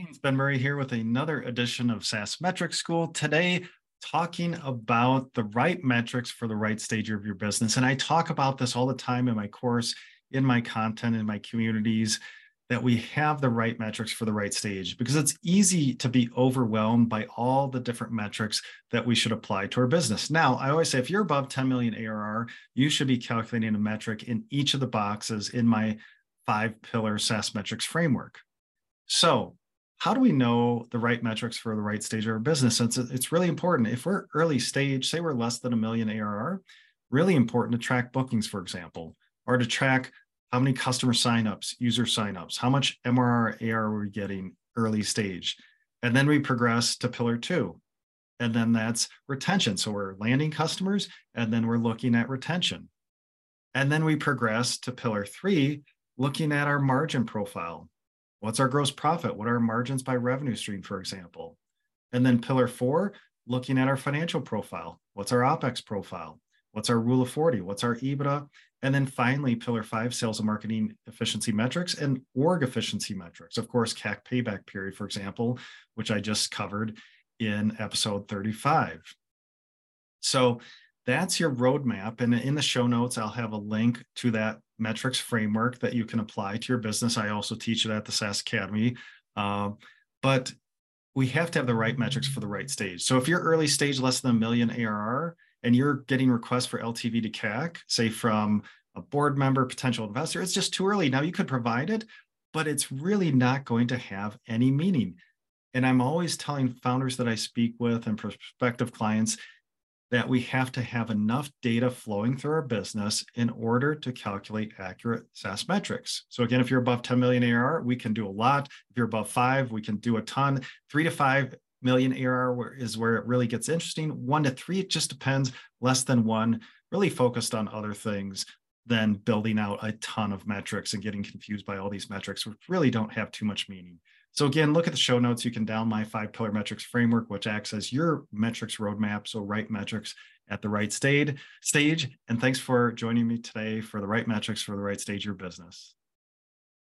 It's Ben Murray here with another edition of SaaS Metrics School. Today, talking about the right metrics for the right stage of your business. And I talk about this all the time in my course, in my content, in my communities, that we have the right metrics for the right stage because it's easy to be overwhelmed by all the different metrics that we should apply to our business. Now, I always say if you're above 10 million ARR, you should be calculating a metric in each of the boxes in my five pillar SaaS metrics framework. So, how do we know the right metrics for the right stage of our business? It's, it's really important. If we're early stage, say we're less than a million ARR, really important to track bookings, for example, or to track how many customer signups, user signups, how much MRR ARR are we getting early stage. And then we progress to pillar two. And then that's retention. So we're landing customers and then we're looking at retention. And then we progress to pillar three, looking at our margin profile. What's our gross profit? What are our margins by revenue stream, for example? And then pillar four, looking at our financial profile. What's our OPEX profile? What's our rule of 40? What's our EBITDA? And then finally, pillar five, sales and marketing efficiency metrics and org efficiency metrics. Of course, CAC payback period, for example, which I just covered in episode 35. So that's your roadmap. And in the show notes, I'll have a link to that metrics framework that you can apply to your business. I also teach it at the SaaS Academy. Uh, but we have to have the right metrics for the right stage. So if you're early stage, less than a million ARR, and you're getting requests for LTV to CAC, say from a board member, potential investor, it's just too early. Now you could provide it, but it's really not going to have any meaning. And I'm always telling founders that I speak with and prospective clients that we have to have enough data flowing through our business in order to calculate accurate SaaS metrics. So again, if you're above 10 million ARR, we can do a lot. If you're above five, we can do a ton. Three to five million ARR is where it really gets interesting. One to three, it just depends. Less than one, really focused on other things than building out a ton of metrics and getting confused by all these metrics, which really don't have too much meaning. So again, look at the show notes. You can download my five pillar metrics framework, which acts as your metrics roadmap. So right metrics at the right stage. Stage. And thanks for joining me today for the right metrics for the right stage of your business.